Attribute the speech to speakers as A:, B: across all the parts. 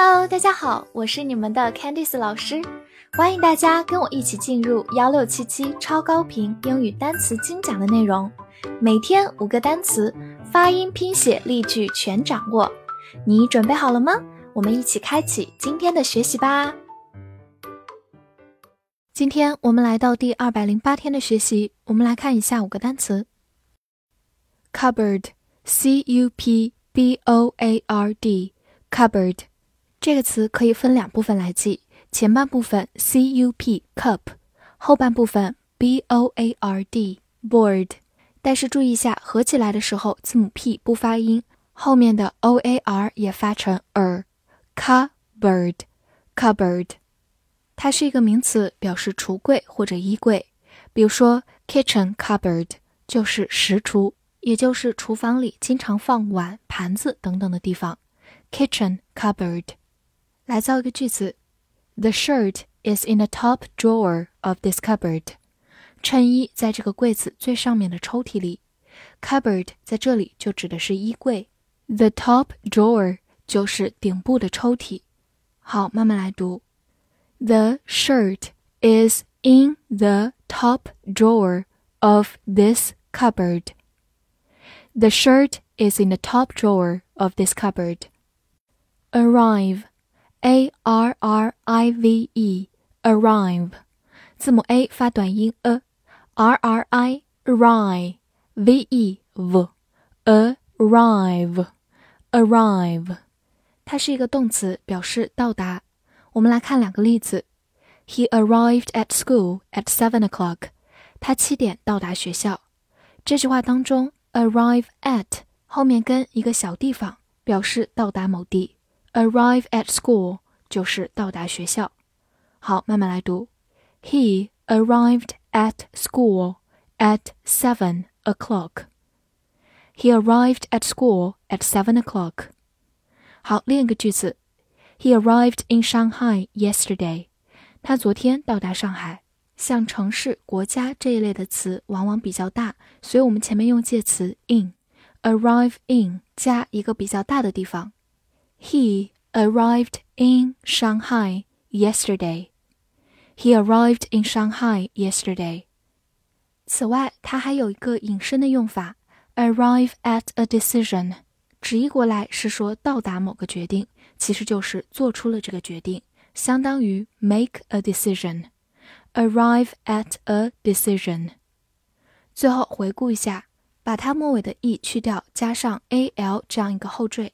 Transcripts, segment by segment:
A: Hello，大家好，我是你们的 Candice 老师，欢迎大家跟我一起进入幺六七七超高频英语单词精讲的内容，每天五个单词，发音、拼写、例句全掌握，你准备好了吗？我们一起开启今天的学习吧。今天我们来到第二百零八天的学习，我们来看一下五个单词：cupboard，c u p b o a r d，cupboard。这个词可以分两部分来记，前半部分 c u p cup，后半部分 b o a r d board。但是注意一下，合起来的时候字母 p 不发音，后面的 o a r 也发成 er。cupboard，cupboard，它是一个名词，表示橱柜或者衣柜。比如说 kitchen cupboard 就是食橱，也就是厨房里经常放碗、盘子等等的地方。kitchen cupboard。来造一个句子：The shirt is in the top drawer of this cupboard。衬衣在这个柜子最上面的抽屉里。Cupboard 在这里就指的是衣柜。The top drawer 就是顶部的抽屉。好，慢慢来读。The shirt is in the top drawer of this cupboard. The shirt is in the top drawer of this cupboard. Arrive a r r i v e，arrive，字母 a 发短音 a，r r i r i v e v arrive arrive，它是一个动词，表示到达。我们来看两个例子。He arrived at school at seven o'clock。他七点到达学校。这句话当中，arrive at 后面跟一个小地方，表示到达某地。Arrive at school 就是到达学校。好，慢慢来读。He arrived at school at seven o'clock. He arrived at school at seven o'clock. 好，另一个句子。He arrived in Shanghai yesterday. 他昨天到达上海。像城市、国家这一类的词往往比较大，所以我们前面用介词 in。Arrive in 加一个比较大的地方。He arrived in Shanghai yesterday. He arrived in Shanghai yesterday. 此外，它还有一个引申的用法，arrive at a decision，直译过来是说到达某个决定，其实就是做出了这个决定，相当于 make a decision。arrive at a decision。最后回顾一下，把它末尾的 e 去掉，加上 a l 这样一个后缀。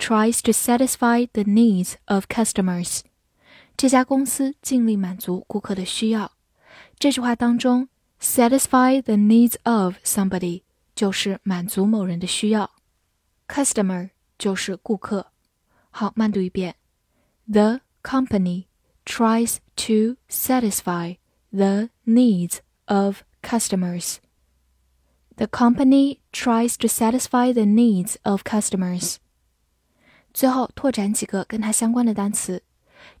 A: tries to satisfy the needs of customers。这家公司尽力满足顾客的需要。这句话当中，satisfy the needs of somebody 就是满足某人的需要，customer 就是顾客。好，慢读一遍：The company tries to satisfy the needs of customers. The company tries to satisfy the needs of customers. 最后拓展几个跟它相关的单词，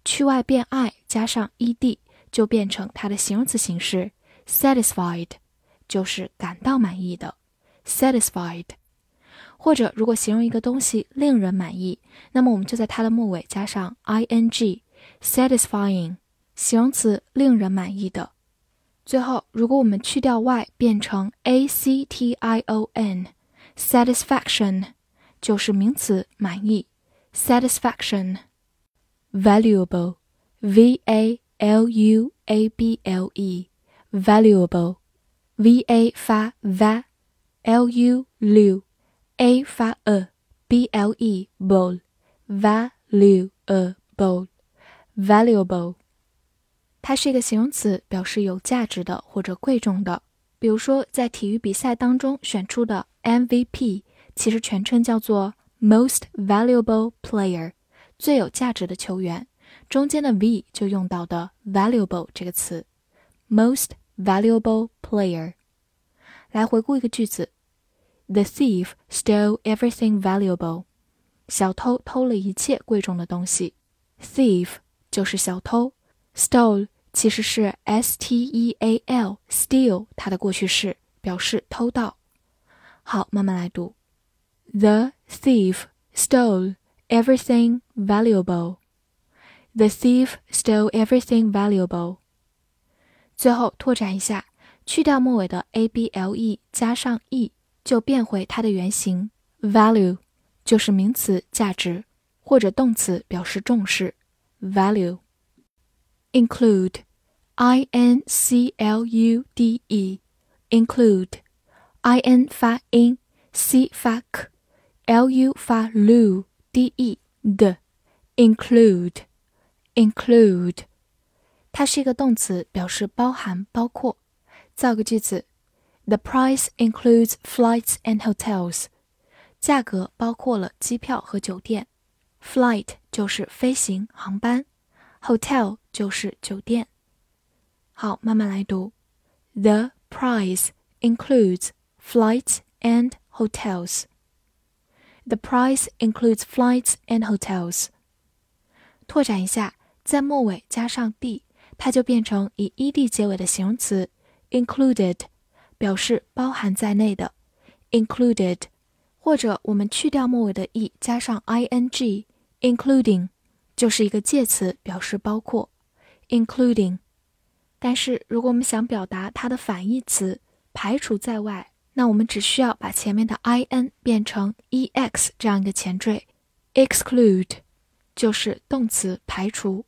A: 去外变 i 加上 ed 就变成它的形容词形式 satisfied，就是感到满意的 satisfied。或者如果形容一个东西令人满意，那么我们就在它的末尾加上 ing，satisfying，形容词令人满意的。最后，如果我们去掉 y 变成 a-c-t-i-o-n，satisfaction 就是名词满意 ，satisfaction。valuable, v a l u a b l e, valuable, v a 发 va, l u lu, a 发 a, b l e bol, valuable, valuable。它是一个形容词，表示有价值的或者贵重的。比如说，在体育比赛当中选出的 MVP，其实全称叫做 Most Valuable Player。最有价值的球员， 中间的 v 就用到的 valuable 这个词，most valuable player。来回顾一个句子：The thief stole everything valuable。小偷偷了一切贵重的东西。Thief 就是小偷，stole 其实是 s t e a l，steal 它的过去式，表示偷盗。好，慢慢来读。 The thief stole everything valuable. The thief stole everything valuable. 最后拓展一下，去掉末尾的 a b l e，加上 e，就变回它的原形。value 就是名词价值，或者动词表示重视。value include i n c l u d e include i n 发音，c 发 k，l u 发 lu，d e 的 include include，它是一个动词，表示包含、包括。造个句子：The price includes flights and hotels。价格包括了机票和酒店。Flight 就是飞行、航班，hotel 就是酒店。好，慢慢来读。The price includes flights and hotels. The price includes flights and hotels. 拓展一下，在末尾加上 d，它就变成以 ed 结尾的形容词 included，表示包含在内的 included。或者我们去掉末尾的 e，加上 ing，including，就是一个介词，表示包括 including。但是如果我们想表达它的反义词排除在外，那我们只需要把前面的 in 变成 ex 这样一个前缀，exclude。就是动词排除，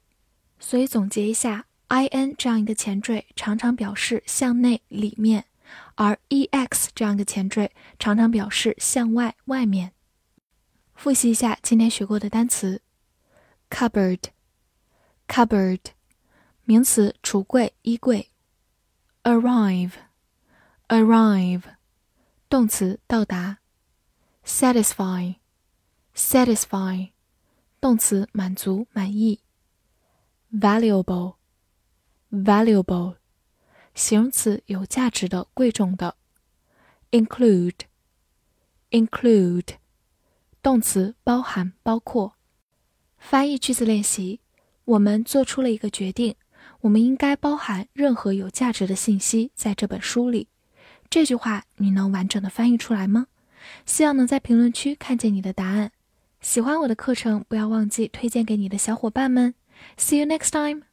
A: 所以总结一下，in 这样一个前缀常常表示向内里面，而 ex 这样一个前缀常常表示向外外面。复习一下今天学过的单词：cupboard，cupboard，名词，橱柜、衣柜；arrive，arrive，动词，到达；satisfy，satisfy。动词满足、满意。valuable，valuable，形容词有价值的、贵重的。include，include，动词包含、包括。翻译句子练习：我们做出了一个决定，我们应该包含任何有价值的信息在这本书里。这句话你能完整的翻译出来吗？希望能在评论区看见你的答案。喜欢我的课程，不要忘记推荐给你的小伙伴们。See you next time.